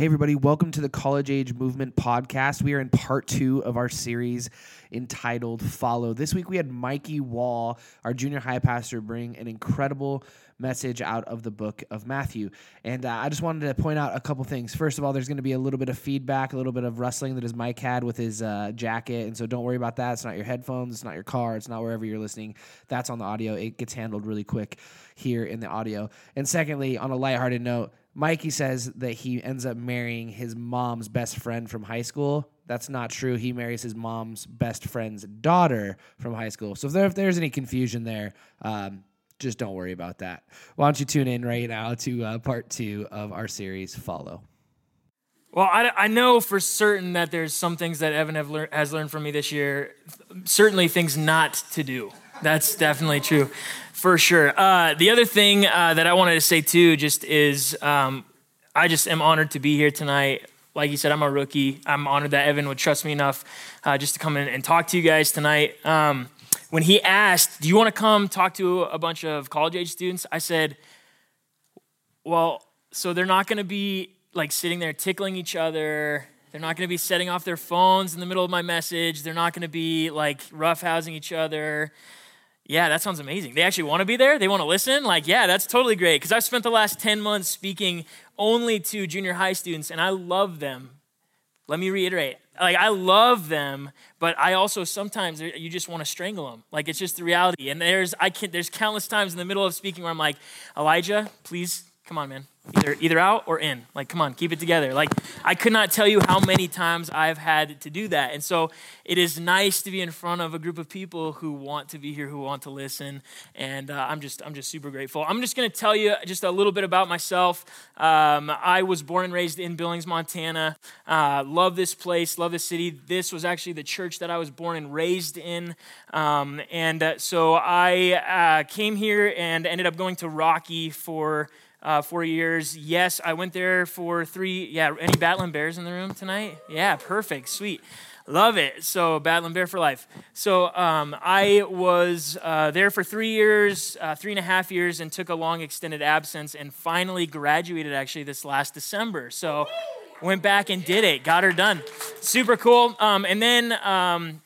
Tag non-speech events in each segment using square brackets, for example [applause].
Hey, everybody, welcome to the College Age Movement podcast. We are in part two of our series entitled Follow. This week we had Mikey Wall, our junior high pastor, bring an incredible message out of the book of Matthew. And uh, I just wanted to point out a couple things. First of all, there's going to be a little bit of feedback, a little bit of rustling that his mic had with his uh, jacket. And so don't worry about that. It's not your headphones, it's not your car, it's not wherever you're listening. That's on the audio. It gets handled really quick here in the audio. And secondly, on a lighthearted note, Mikey says that he ends up marrying his mom's best friend from high school. That's not true. He marries his mom's best friend's daughter from high school. So if, there, if there's any confusion there, um, just don't worry about that. Why don't you tune in right now to uh, part two of our series, Follow. Well, I, I know for certain that there's some things that Evan lear- has learned from me this year. Certainly, things not to do. That's definitely true, for sure. Uh, the other thing uh, that I wanted to say too, just is um, I just am honored to be here tonight. Like you said, I'm a rookie. I'm honored that Evan would trust me enough uh, just to come in and talk to you guys tonight. Um, when he asked, "Do you want to come talk to a bunch of college age students?" I said, "Well, so they're not going to be like sitting there tickling each other." They're not going to be setting off their phones in the middle of my message. They're not going to be like roughhousing each other yeah, that sounds amazing. They actually want to be there? They want to listen? Like, yeah, that's totally great. Because I've spent the last 10 months speaking only to junior high students, and I love them. Let me reiterate. Like, I love them, but I also sometimes eh, you just want to strangle them. Like, it's just the reality. And there's, I can't. there's countless times in the middle of speaking where I'm like, Elijah, please, come on, man. Either either out or in. Like come on keep it together. Like i could not tell you how many times i've had to do that. And so it is nice to be in front of a group of people who want to be here who want to listen. And uh, i'm just i'm just super grateful. I'm just going to tell you just a little bit about myself. Um, i was born and raised in billings montana. Uh, love this place love this city. This was actually the church that i was born and raised in. Um, and uh, so i uh, came here and ended up going to rocky for uh, four years. Yes, I went there for three. Yeah, any Battling Bears in the room tonight? Yeah, perfect, sweet. Love it. So, Battling Bear for life. So, um, I was uh, there for three years, uh, three and a half years, and took a long extended absence and finally graduated actually this last December. So, went back and did it, got her done. Super cool. Um, and then, um,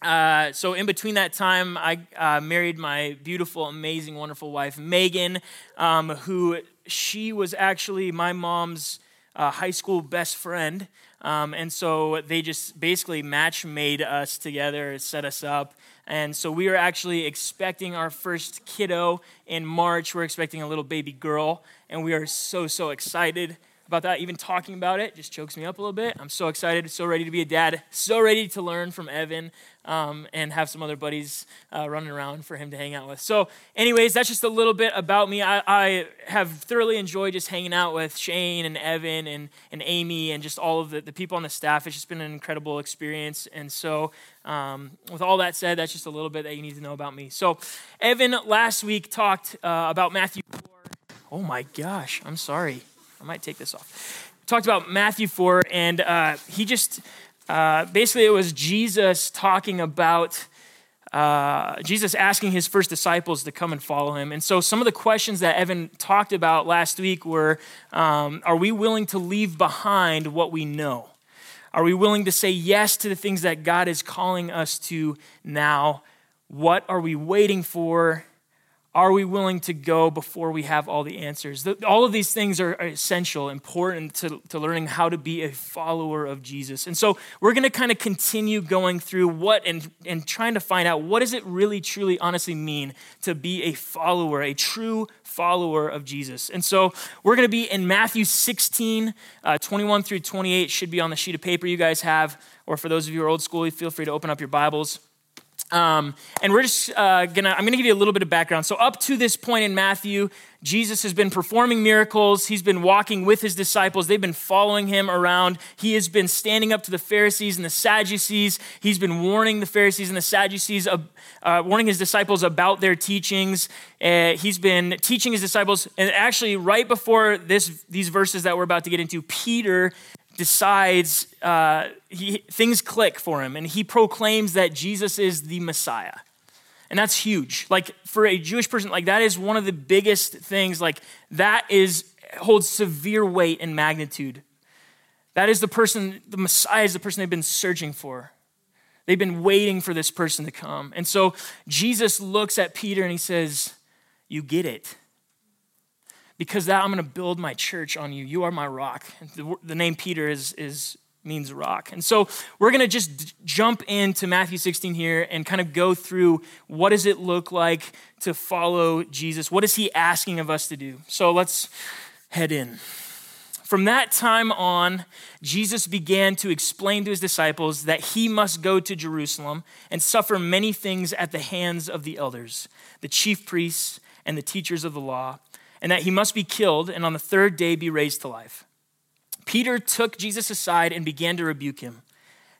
uh, so in between that time, I uh, married my beautiful, amazing, wonderful wife, Megan, um, who she was actually my mom's uh, high school best friend. Um, and so they just basically match made us together, set us up. And so we are actually expecting our first kiddo in March. We're expecting a little baby girl, and we are so, so excited about that. Even talking about it just chokes me up a little bit. I'm so excited, so ready to be a dad, so ready to learn from Evan um, and have some other buddies uh, running around for him to hang out with. So, anyways, that's just a little bit about me. I, I, have thoroughly enjoyed just hanging out with Shane and Evan and, and Amy and just all of the, the people on the staff. It's just been an incredible experience. And so, um, with all that said, that's just a little bit that you need to know about me. So, Evan last week talked uh, about Matthew 4. Oh my gosh, I'm sorry. I might take this off. Talked about Matthew 4, and uh, he just uh, basically it was Jesus talking about. Uh, Jesus asking his first disciples to come and follow him. And so, some of the questions that Evan talked about last week were um, Are we willing to leave behind what we know? Are we willing to say yes to the things that God is calling us to now? What are we waiting for? Are we willing to go before we have all the answers? All of these things are essential, important to, to learning how to be a follower of Jesus. And so we're going to kind of continue going through what and, and trying to find out what does it really, truly, honestly mean to be a follower, a true follower of Jesus. And so we're going to be in Matthew 16, uh, 21 through 28, should be on the sheet of paper you guys have. Or for those of you who are old school, feel free to open up your Bibles. Um, and we're just uh, gonna, I'm gonna give you a little bit of background. So, up to this point in Matthew, Jesus has been performing miracles. He's been walking with his disciples. They've been following him around. He has been standing up to the Pharisees and the Sadducees. He's been warning the Pharisees and the Sadducees, uh, uh, warning his disciples about their teachings. Uh, he's been teaching his disciples. And actually, right before this, these verses that we're about to get into, Peter decides uh, he, things click for him and he proclaims that jesus is the messiah and that's huge like for a jewish person like that is one of the biggest things like that is holds severe weight and magnitude That is the person, the Messiah is the person they've been searching for. They've been waiting for this person to come. And so Jesus looks at Peter and he says, You get it. Because that I'm going to build my church on you. You are my rock. The, the name Peter is, is means rock. And so we're going to just jump into Matthew 16 here and kind of go through what does it look like to follow Jesus? What is he asking of us to do? So let's head in. From that time on, Jesus began to explain to his disciples that he must go to Jerusalem and suffer many things at the hands of the elders, the chief priests, and the teachers of the law, and that he must be killed and on the third day be raised to life. Peter took Jesus aside and began to rebuke him.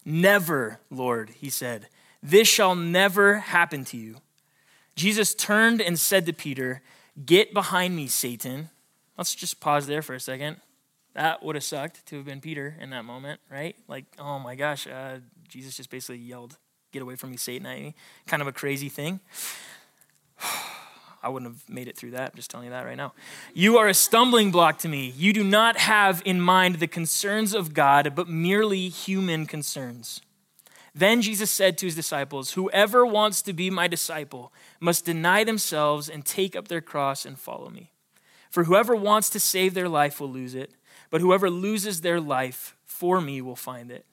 Never, Lord, he said, this shall never happen to you. Jesus turned and said to Peter, Get behind me, Satan. Let's just pause there for a second. That would have sucked to have been Peter in that moment, right? Like, oh my gosh, uh, Jesus just basically yelled, Get away from me, Satan. Kind of a crazy thing. [sighs] I wouldn't have made it through that. I'm just telling you that right now. You are a stumbling block to me. You do not have in mind the concerns of God, but merely human concerns. Then Jesus said to his disciples, Whoever wants to be my disciple must deny themselves and take up their cross and follow me. For whoever wants to save their life will lose it but whoever loses their life for me will find it.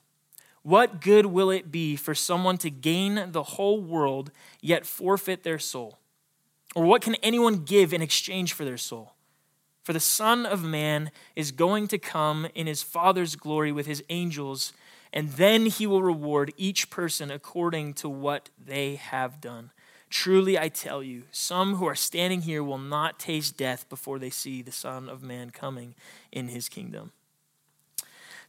What good will it be for someone to gain the whole world yet forfeit their soul? Or what can anyone give in exchange for their soul? For the Son of Man is going to come in his Father's glory with his angels, and then he will reward each person according to what they have done. Truly, I tell you, some who are standing here will not taste death before they see the Son of Man coming in his kingdom.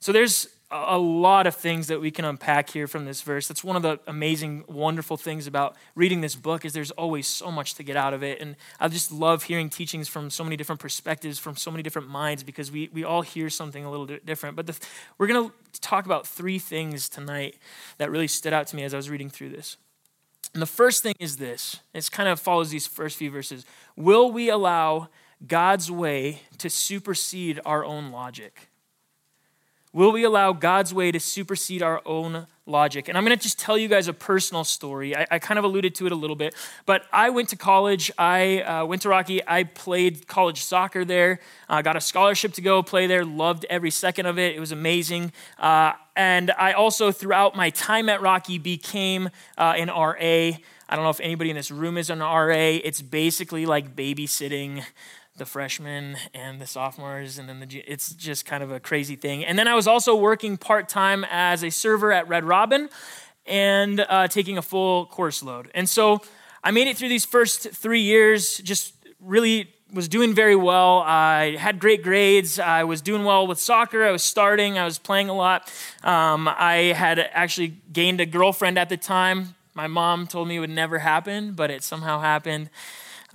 So there's a lot of things that we can unpack here from this verse. That's one of the amazing, wonderful things about reading this book is there's always so much to get out of it. And I just love hearing teachings from so many different perspectives, from so many different minds, because we, we all hear something a little bit different. But the, we're going to talk about three things tonight that really stood out to me as I was reading through this. And the first thing is this it kind of follows these first few verses. Will we allow God's way to supersede our own logic? Will we allow God's way to supersede our own logic? And I'm going to just tell you guys a personal story. I, I, kind of alluded to it a little bit, but I went to college. I uh, went to Rocky. I played college soccer there. I uh, got a scholarship to go play there. Loved every second of it. It was amazing. Uh, and I also, throughout my time at Rocky, became uh, an RA. I don't know if anybody in this room is an RA. It's basically like babysitting the freshmen and the sophomores and then the it's just kind of a crazy thing. And then i was also working part-time as a server at red robin and uh, taking a full course load. And so i made it through these first three years just really was doing very well. I had great grades. I was doing well with soccer. I was starting. I was playing a lot. Um, i had actually gained a girlfriend at the time. My mom told me it would never happen but it somehow happened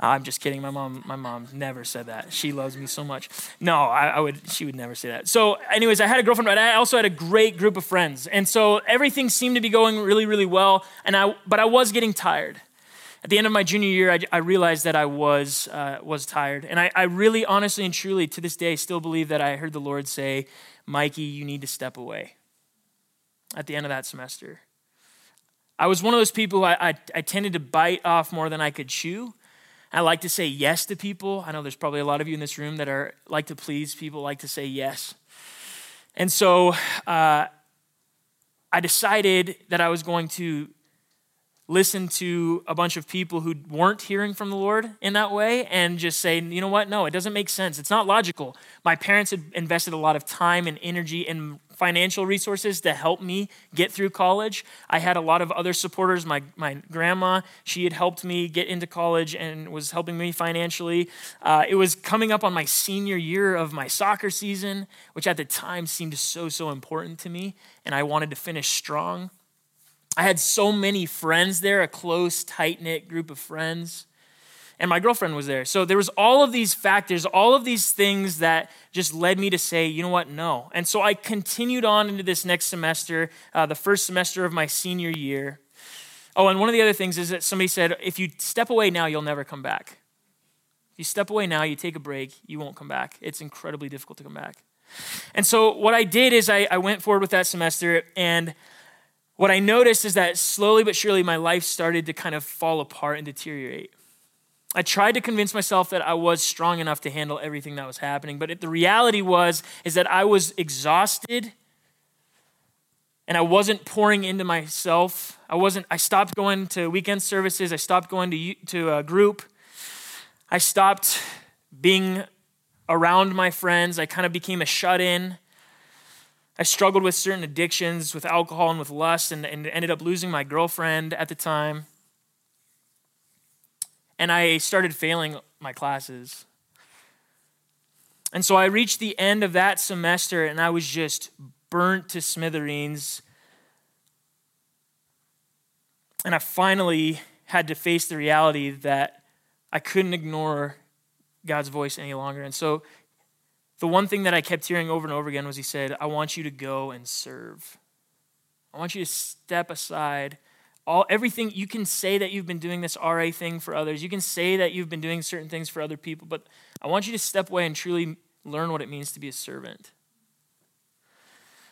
I'm just kidding. My mom, my mom never said that. She loves me so much. No, I, I, would. She would never say that. So, anyways, I had a girlfriend, but I also had a great group of friends, and so everything seemed to be going really, really well. And I, but I was getting tired. At the end of my junior year, I, I realized that I was uh, was tired, and I, I really, honestly, and truly, to this day, still believe that I heard the Lord say, "Mikey, you need to step away." At the end of that semester. I was one of those people I, I, I, tended to bite off more than I could chew. I like to say yes to people. I know there's probably a lot of you in this room that are like to please people, like to say yes. And so uh, I decided that I was going to listen to a bunch of people who weren't hearing from the Lord in that way and just say, you know what? No, it doesn't make sense. It's not logical. My parents had invested a lot of time and energy and financial resources to help me get through college. I had a lot of other supporters. My, my grandma, she had helped me get into college and was helping me financially. Uh, it was coming up on my senior year of my soccer season, which at the time seemed so, so important to me, and I wanted to finish strong. I had so many friends there, a close, tight knit group of friends and my girlfriend was there. So there was all of these factors, all of these things that just led me to say, you know what, no. And so I continued on into this next semester, uh, the first semester of my senior year. Oh, and one of the other things is that somebody said, if you step away now, you'll never come back. If you step away now, you take a break, you won't come back. It's incredibly difficult to come back. And so what I did is I, I went forward with that semester, and what I noticed is that slowly but surely my life started to kind of fall apart and deteriorate. I tried to convince myself that I was strong enough to handle everything that was happening, but it, the reality was is that I was exhausted and I wasn't pouring into myself. I wasn't I stopped going to weekend services, I stopped going to to a group. I stopped being around my friends. I kind of became a shut-in. I struggled with certain addictions, with alcohol and with lust, and, and ended up losing my girlfriend at the time and I started failing my classes. And so I reached the end of that semester and I was just burnt to smithereens. And I finally had to face the reality that I couldn't ignore God's voice any longer. And so the one thing that I kept hearing over and over again was He said, I want you to go and serve. I want you to step aside all everything you can say that you've been doing this RA thing for others. You can say that you've been doing certain things for other people, but I want you to step away and truly learn what it means to be a servant.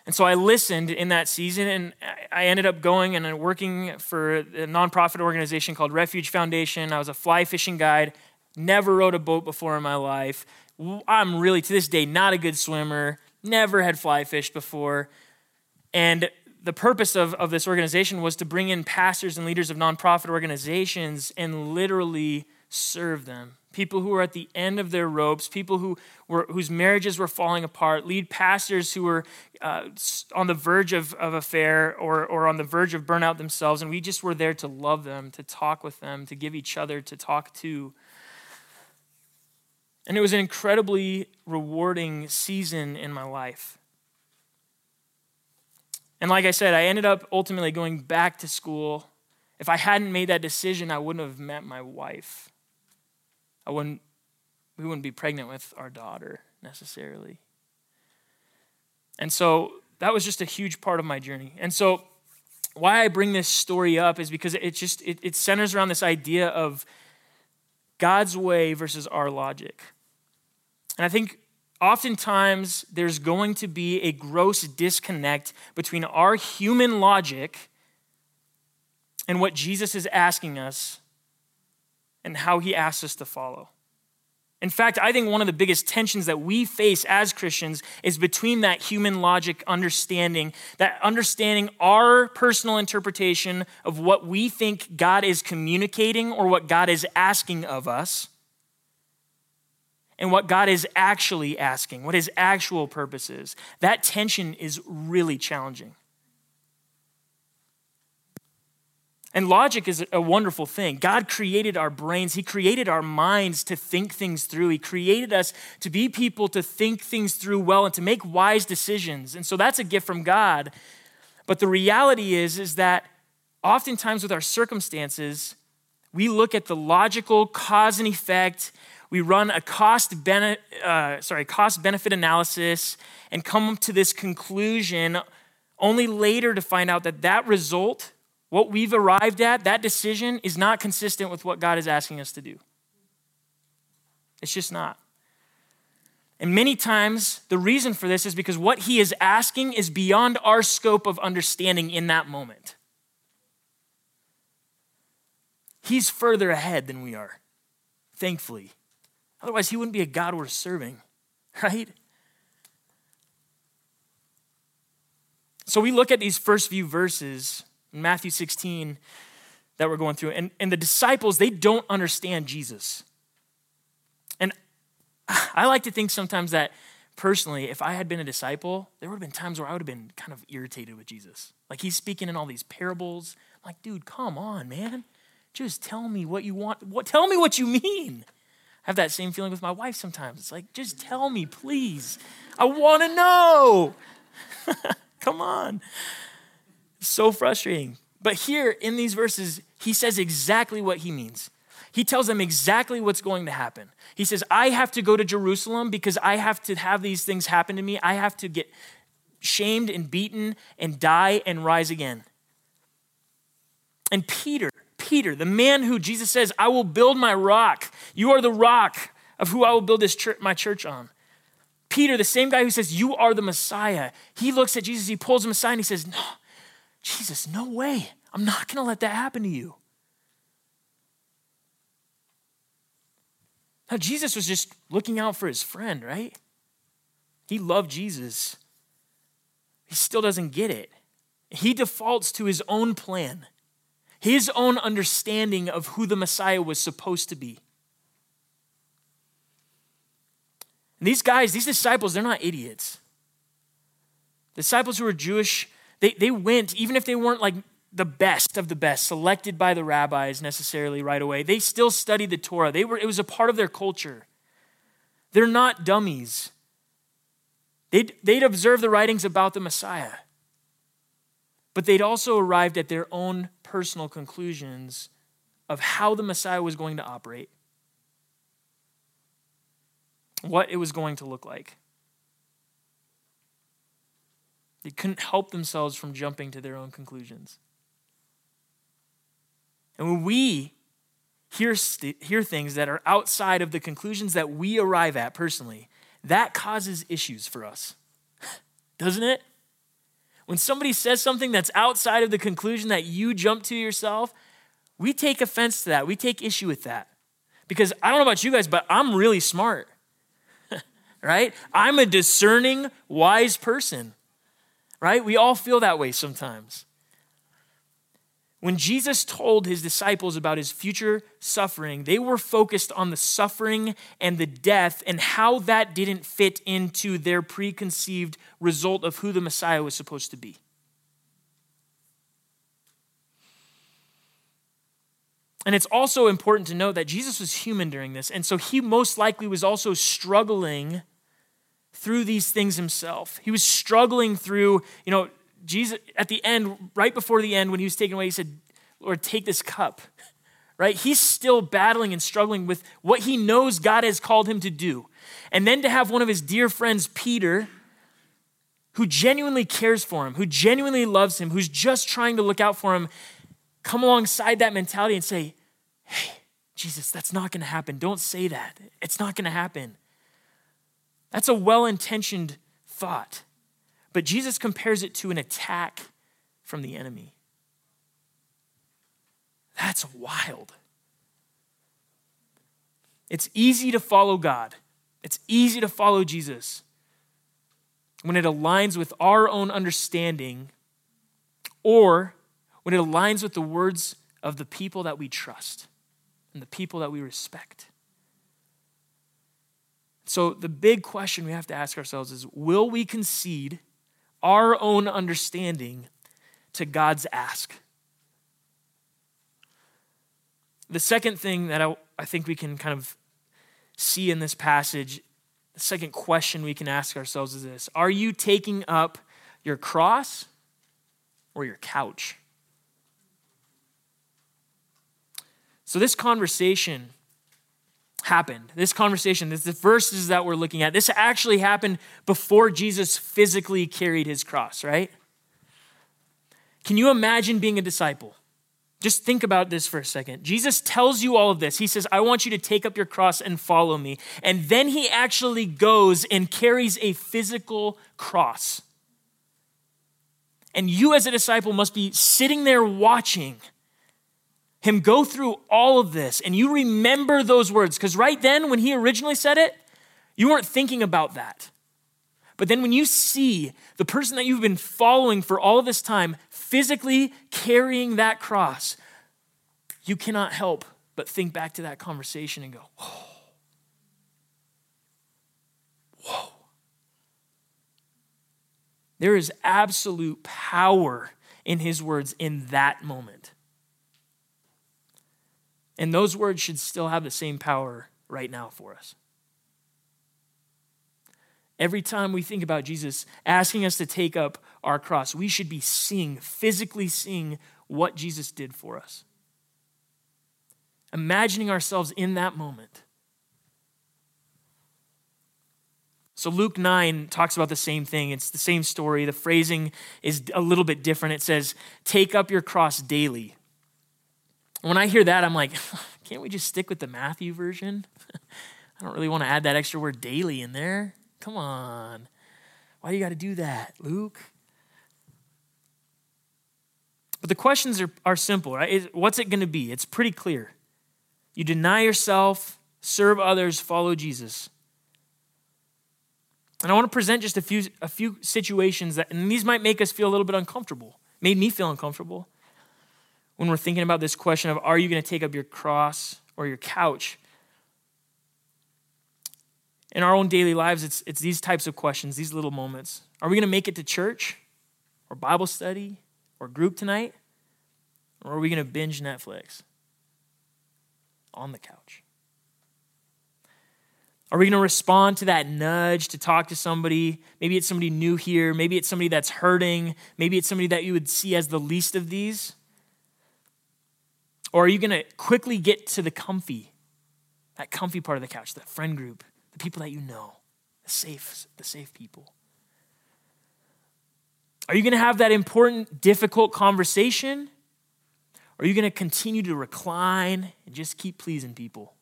And so I listened in that season, and I ended up going and working for a nonprofit organization called Refuge Foundation. I was a fly fishing guide, never rode a boat before in my life. I'm really, to this day, not a good swimmer, never had fly fished before. And the purpose of, of this organization was to bring in pastors and leaders of nonprofit organizations and literally serve them. People who were at the end of their ropes, people who were, whose marriages were falling apart, lead pastors who were uh, on the verge of, of affair or, or on the verge of burnout themselves. And we just were there to love them, to talk with them, to give each other to talk to. And it was an incredibly rewarding season in my life. And like I said, I ended up ultimately going back to school. If I hadn't made that decision, I wouldn't have met my wife. I wouldn't, we wouldn't be pregnant with our daughter necessarily. And so that was just a huge part of my journey. And so why I bring this story up is because it just it, it centers around this idea of God's way versus our logic. And I think oftentimes there's going to be a gross disconnect between our human logic and what Jesus is asking us and how he asks us to follow. In fact, I think one of the biggest tensions that we face as Christians is between that human logic understanding, that understanding our personal interpretation of what we think God is communicating or what God is asking of us and what God is actually asking, what his actual purpose is. That tension is really challenging. And logic is a wonderful thing. God created our brains, He created our minds to think things through. He created us to be people to think things through well and to make wise decisions. And so that's a gift from God. But the reality is, is that oftentimes with our circumstances, we look at the logical cause and effect we run a cost benefit, uh, sorry, cost benefit analysis and come to this conclusion only later to find out that that result, what we've arrived at, that decision is not consistent with what God is asking us to do. It's just not. And many times, the reason for this is because what he is asking is beyond our scope of understanding in that moment. He's further ahead than we are, thankfully. Otherwise, he wouldn't be a God worth serving, [laughs] right? So we look at these first few verses in Matthew 16 that we're going through, and, and the disciples, they don't understand Jesus. And [sighs] I like to think sometimes that personally, if I had been a disciple, there would have been times where I would have been kind of irritated with Jesus. Like he's speaking in all these parables. I'm like, dude, come on, man. Just tell me what you want. What tell me what you mean have that same feeling with my wife sometimes. It's like, just tell me, please. I want to know. [laughs] Come on. So frustrating. But here in these verses, he says exactly what he means. He tells them exactly what's going to happen. He says, I have to go to Jerusalem because I have to have these things happen to me. I have to get shamed and beaten and die and rise again. And Peter, Peter, the man who Jesus says, I will build my rock. You are the rock of who I will build this church, my church on. Peter, the same guy who says, You are the Messiah, he looks at Jesus, he pulls him aside, and he says, No, Jesus, no way. I'm not going to let that happen to you. Now, Jesus was just looking out for his friend, right? He loved Jesus. He still doesn't get it. He defaults to his own plan, his own understanding of who the Messiah was supposed to be. And these guys, these disciples, they're not idiots. Disciples who were Jewish, they, they went, even if they weren't like the best of the best, selected by the rabbis necessarily right away, they still studied the Torah. They were, it was a part of their culture. They're not dummies. They'd, they'd observe the writings about the Messiah, but they'd also arrived at their own personal conclusions of how the Messiah was going to operate what it was going to look like. They couldn't help themselves from jumping to their own conclusions. And when we hear, hear things that are outside of the conclusions that we arrive at personally, that causes issues for us, [laughs] doesn't it? When somebody says something that's outside of the conclusion that you jump to yourself, we take offense to that. We take issue with that. Because I don't know about you guys, but I'm really smart [laughs] right? I'm a discerning, wise person, right? We all feel that way sometimes. When Jesus told his disciples about his future suffering, they were focused on the suffering and the death and how that didn't fit into their preconceived result of who the Messiah was supposed to be. And it's also important to note that Jesus was human during this. And so he most likely was also struggling through these things himself. He was struggling through, you know, Jesus at the end, right before the end, when he was taken away, he said, Lord, take this cup. [laughs] Right? He's still battling and struggling with what he knows God has called him to do. And then to have one of his dear friends, Peter, who genuinely cares for him, who genuinely loves him, who's just trying to look out for him, come alongside that mentality and say, Hey, Jesus, that's not going to happen. Don't say that. It's not going to happen. That's a well intentioned thought. But Jesus compares it to an attack from the enemy. That's wild. It's easy to follow God, it's easy to follow Jesus when it aligns with our own understanding or when it aligns with the words of the people that we trust and the people that we respect. So, the big question we have to ask ourselves is will we concede our own understanding to God's ask? The second thing that I, I think we can kind of see in this passage, the second question we can ask ourselves is this Are you taking up your cross or your couch? So, this conversation happened. This conversation, this, the verses that we're looking at, this actually happened before Jesus physically carried his cross, right? Can you imagine being a disciple? Just think about this for a second. Jesus tells you all of this. He says, I want you to take up your cross and follow me. And then he actually goes and carries a physical cross. And you, as a disciple, must be sitting there watching him go through all of this and you remember those words. Because right then, when he originally said it, you weren't thinking about that. But then when you see the person that you've been following for all this time physically carrying that cross, you cannot help but think back to that conversation and go, whoa. Whoa. There is absolute power in his words in that moment. And those words should still have the same power right now for us. Every time we think about Jesus asking us to take up our cross, we should be seeing, physically seeing what Jesus did for us. Imagining ourselves in that moment. So Luke 9 talks about the same thing. It's the same story. The phrasing is a little bit different. It says, Take up your cross daily. When I hear that, I'm like, [laughs] can't we just stick with the Matthew version? [laughs] I don't really want to add that extra word daily in there. Come on. Why do you got to do that, Luke? But the questions are, are simple, right? What's it going to be? It's pretty clear. You deny yourself, serve others, follow Jesus. And I want to present just a few, a few situations that, and these might make us feel a little bit uncomfortable. Made me feel uncomfortable when we're thinking about this question of are you going to take up your cross or your couch? In our own daily lives, it's, it's these types of questions, these little moments. Are we going to make it to church or Bible study or group tonight? Or are we going to binge Netflix on the couch? Are we going to respond to that nudge to talk to somebody? Maybe it's somebody new here. Maybe it's somebody that's hurting. Maybe it's somebody that you would see as the least of these. Or are you going to quickly get to the comfy, that comfy part of the couch, that friend group, the people that you know, the safe, the safe people? Are you going to have that important, difficult conversation? Or are you going to continue to recline and just keep pleasing people?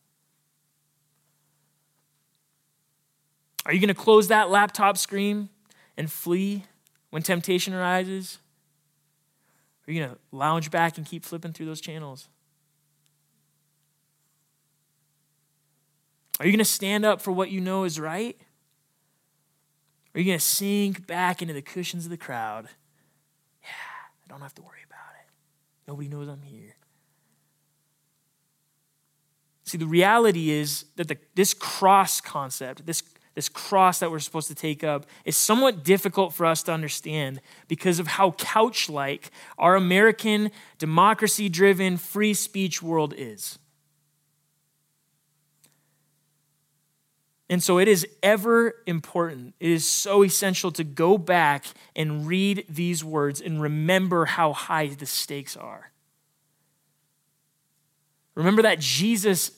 Are you going to close that laptop screen and flee when temptation arises? Are you going to lounge back and keep flipping through those channels? Are you going to stand up for what you know is right? Are you going to sink back into the cushions of the crowd? Yeah, I don't have to worry about it. Nobody knows I'm here. See, the reality is that the, this cross concept, this this cross that we're supposed to take up is somewhat difficult for us to understand because of how couch like our American democracy driven free speech world is. And so it is ever important, it is so essential to go back and read these words and remember how high the stakes are. Remember that Jesus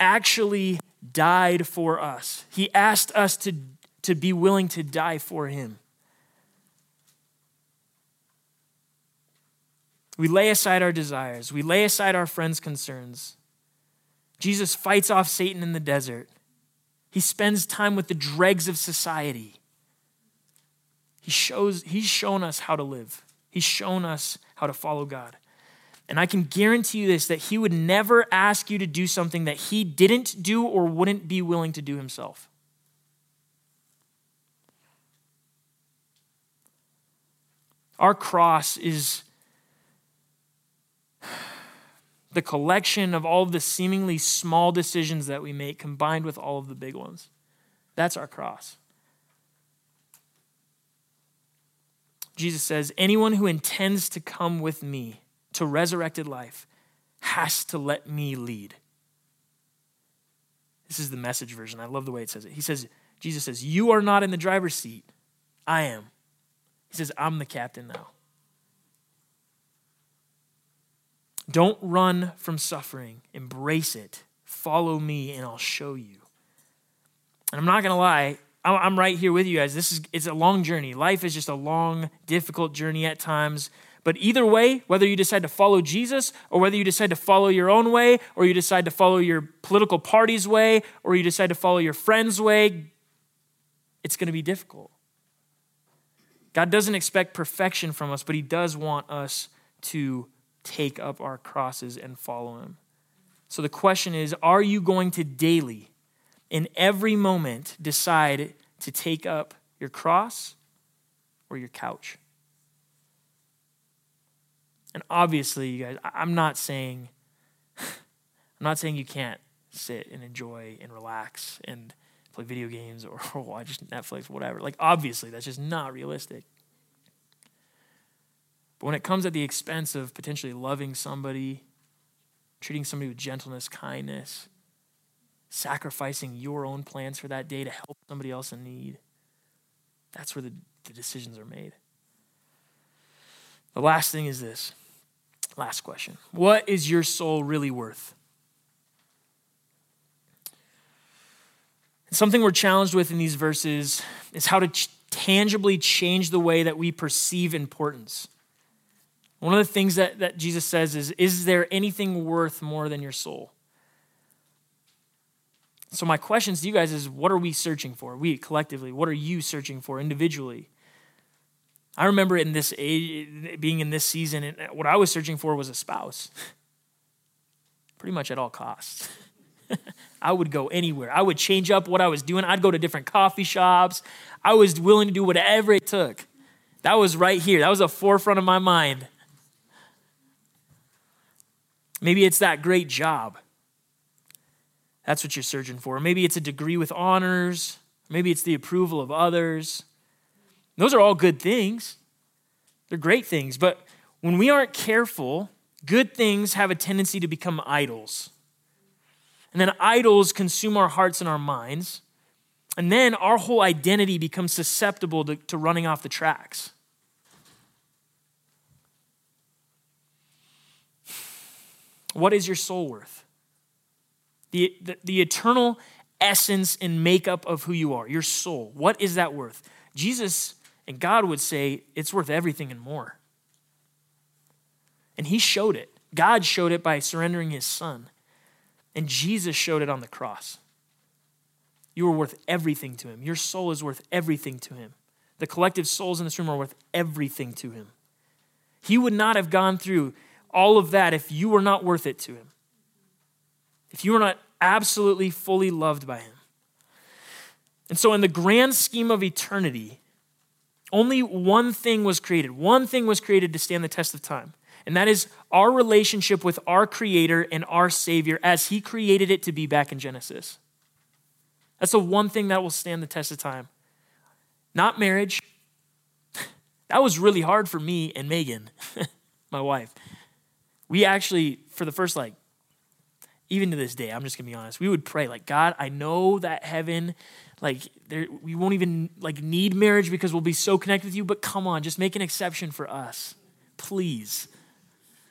actually died for us. He asked us to, to be willing to die for him. We lay aside our desires, we lay aside our friends' concerns. Jesus fights off Satan in the desert. He spends time with the dregs of society. He shows, he's shown us how to live. He's shown us how to follow God. And I can guarantee you this that he would never ask you to do something that he didn't do or wouldn't be willing to do himself. Our cross is the collection of all of the seemingly small decisions that we make combined with all of the big ones. That's our cross. Jesus says, Anyone who intends to come with me to resurrected life has to let me lead. This is the message version. I love the way it says it. He says, Jesus says, You are not in the driver's seat. I am. He says, I'm the captain now. Don't run from suffering, embrace it. Follow me, and I'll show you. And I'm not going to lie, I'm right here with you guys. This is it's a long journey. Life is just a long, difficult journey at times. But either way, whether you decide to follow Jesus or whether you decide to follow your own way or you decide to follow your political party's way or you decide to follow your friend's way, it's going to be difficult. God doesn't expect perfection from us, but He does want us to take up our crosses and follow Him. So the question is are you going to daily, in every moment, decide to take up your cross or your couch? And obviously, you guys, I'm not saying [laughs] I'm not saying you can't sit and enjoy and relax and play video games or, [laughs] watch Netflix, whatever. Like obviously, that's just not realistic. But when it comes at the expense of potentially loving somebody, treating somebody with gentleness, kindness, sacrificing your own plans for that day to help somebody else in need, that's where the, the decisions are made. The last thing is this Last question What is your soul really worth? Something we're challenged with in these verses is how to ch- tangibly change the way that we perceive importance. One of the things that, that Jesus says is Is there anything worth more than your soul? So, my questions to you guys is what are we searching for? We collectively, what are you searching for individually? I remember in this age, being in this season, and what I was searching for was a spouse. [laughs] Pretty much at all costs. [laughs] I would go anywhere. I would change up what I was doing. I'd go to different coffee shops. I was willing to do whatever it took. That was right here. That was the forefront of my mind. Maybe it's that great job. That's what you're searching for. Maybe it's a degree with honors. Maybe it's the approval of others. Those are all good things. They're great things. But when we aren't careful, good things have a tendency to become idols. And then idols consume our hearts and our minds. And then our whole identity becomes susceptible to, to running off the tracks. What is your soul worth? The, the, the, eternal essence and makeup of who you are, your soul. What is that worth? Jesus and God would say it's worth everything and more. And He showed it. God showed it by surrendering His Son. And Jesus showed it on the cross. You are worth everything to Him. Your soul is worth everything to Him. The collective souls in this room are worth everything to Him. He would not have gone through all of that if you were not worth it to Him. If you were not absolutely fully loved by Him. And so, in the grand scheme of eternity, only one thing was created. One thing was created to stand the test of time. And that is our relationship with our Creator and our Savior as He created it to be back in Genesis. That's the one thing that will stand the test of time. Not marriage. [laughs] That was really hard for me and Megan, [laughs] my wife. We actually, for the first like, even to this day, I'm just gonna be honest, we would pray, like, God, I know that heaven like there, we won't even like need marriage because we'll be so connected with you but come on just make an exception for us please.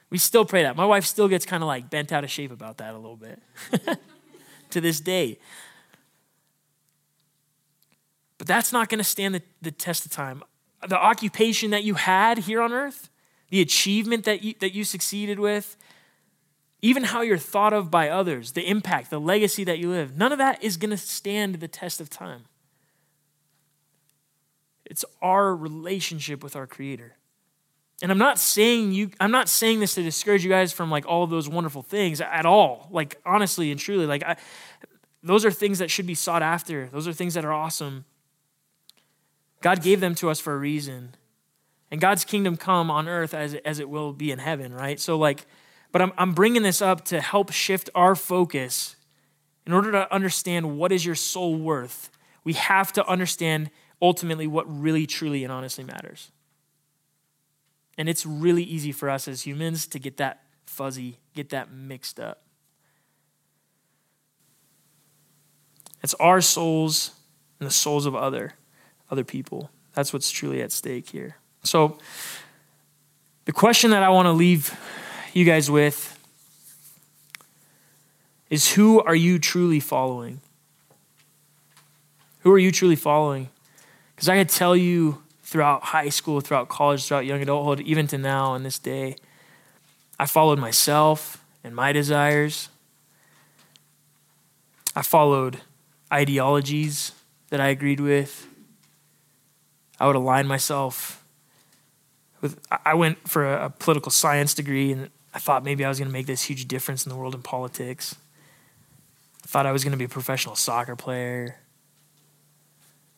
We still pray that. My wife still gets kind of like bent out of shape about that a little bit [laughs] to this day. But that's not going to stand the, the test of time. The occupation that you had here on earth the achievement that you, that you succeeded with even how you're thought of by others, the impact, the legacy that you live, none of that is going to stand the test of time. It's our relationship with our creator. And I'm not saying you I'm not saying this to discourage you guys from like all of those wonderful things at all. Like honestly and truly like I, those are things that should be sought after. Those are things that are awesome. God gave them to us for a reason. And God's kingdom come on earth as as it will be in heaven, right? So like but I'm, I'm bringing this up to help shift our focus. In order to understand what is your soul worth, we have to understand ultimately what really, truly, and honestly matters. And it's really easy for us as humans to get that fuzzy, get that mixed up. It's our souls and the souls of other other people. That's what's truly at stake here. So the question that I want to leave you guys with is who are you truly following? Who are you truly following? Because I could tell you throughout high school, throughout college, throughout young adulthood, even to now in this day, I followed myself and my desires. I followed ideologies that I agreed with. I would align myself with, I went for a, political science degree and I thought maybe I was going to make this huge difference in the world in politics. I thought I was going to be a professional soccer player.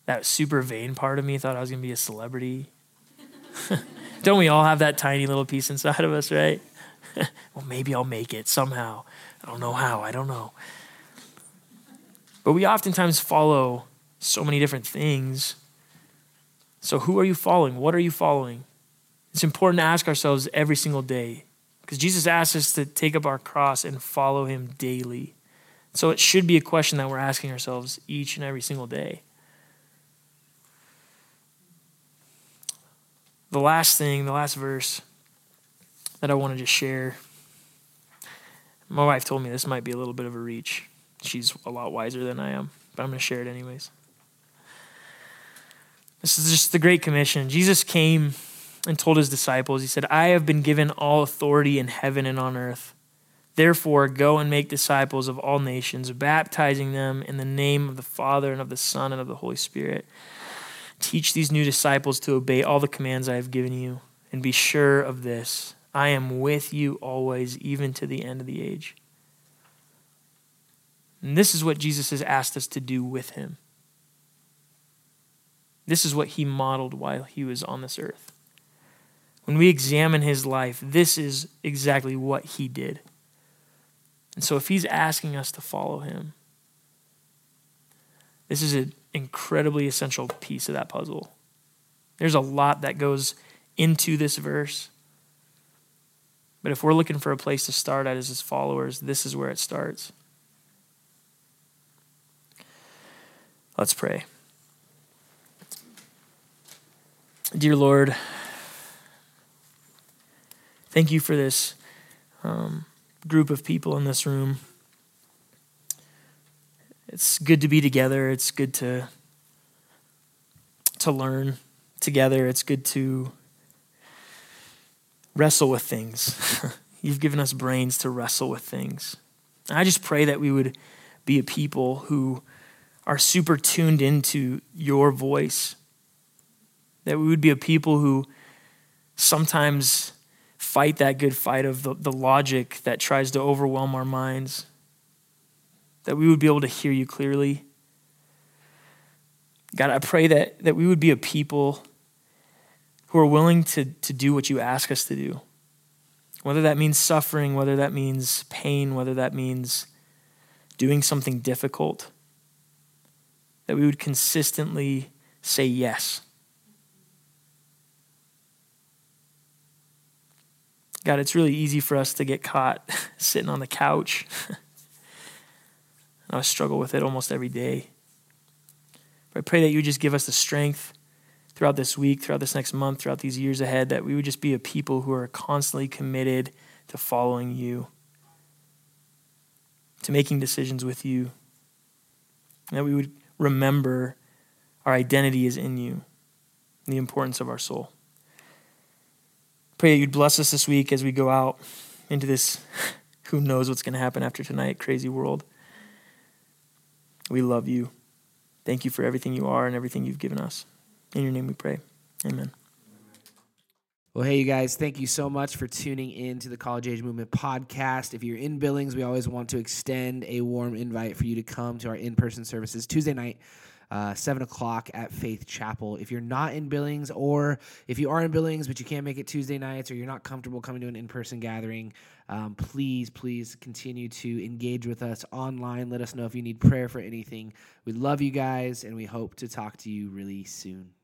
That super vain part of me thought I was going to be a celebrity. [laughs] Don't we all have that tiny little piece inside of us, right? [laughs] well, maybe I'll make it somehow. I don't know how. I don't know. But we oftentimes follow so many different things. So, who are you following? What are you following? It's important to ask ourselves every single day because Jesus asks us to take up our cross and follow him daily. So it should be a question that we're asking ourselves each and every single day. The last thing, the last verse that I wanted to share. My wife told me this might be a little bit of a reach. She's a lot wiser than I am, but I'm going to share it anyways. This is just the Great Commission. Jesus came and told his disciples, He said, I have been given all authority in heaven and on earth. Therefore, go and make disciples of all nations, baptizing them in the name of the Father and of the Son and of the Holy Spirit. Teach these new disciples to obey all the commands I have given you, and be sure of this I am with you always, even to the end of the age. And this is what Jesus has asked us to do with him. This is what he modeled while he was on this earth. When we examine his life, this is exactly what he did. And so, if he's asking us to follow him, this is an incredibly essential piece of that puzzle. There's a lot that goes into this verse. But if we're looking for a place to start at as his followers, this is where it starts. Let's pray. Dear Lord, thank you for this um, group of people in this room. It's good to be together. It's good to to learn together. It's good to wrestle with things. [laughs] You've given us brains to wrestle with things. I just pray that we would be a people who are super tuned into your voice. That we would be a people who sometimes fight that good fight of the, the logic that tries to overwhelm our minds, that we would be able to hear you clearly. God, I pray that, that we would be a people who are willing to, to do what you ask us to do. Whether that means suffering, whether that means pain, whether that means doing something difficult, that we would consistently say yes. God, it's really easy for us to get caught [laughs] sitting on the couch. [laughs] I struggle with it almost every day. But I pray that you just give us the strength throughout this week, throughout this next month, throughout these years ahead, that we would just be a people who are constantly committed to following you, to making decisions with you, that we would remember our identity is in you, the importance of our soul. Pray that you'd bless us this week as we go out into this [laughs] who knows what's going to happen after tonight crazy world. We love you. Thank you for everything you are and everything you've given us. In your name we pray. Amen. Well, hey, you guys, thank you so much for tuning in to the College Age Movement podcast. If you're in Billings, we always want to extend a warm invite for you to come to our in person services Tuesday night uh, 7 o'clock at Faith Chapel. If you're not in Billings, or if you are in Billings but you can't make it Tuesday nights, or you're not comfortable coming to an in person gathering, um, please, please continue to engage with us online. Let us know if you need prayer for anything. We love you guys, and we hope to talk to you really soon.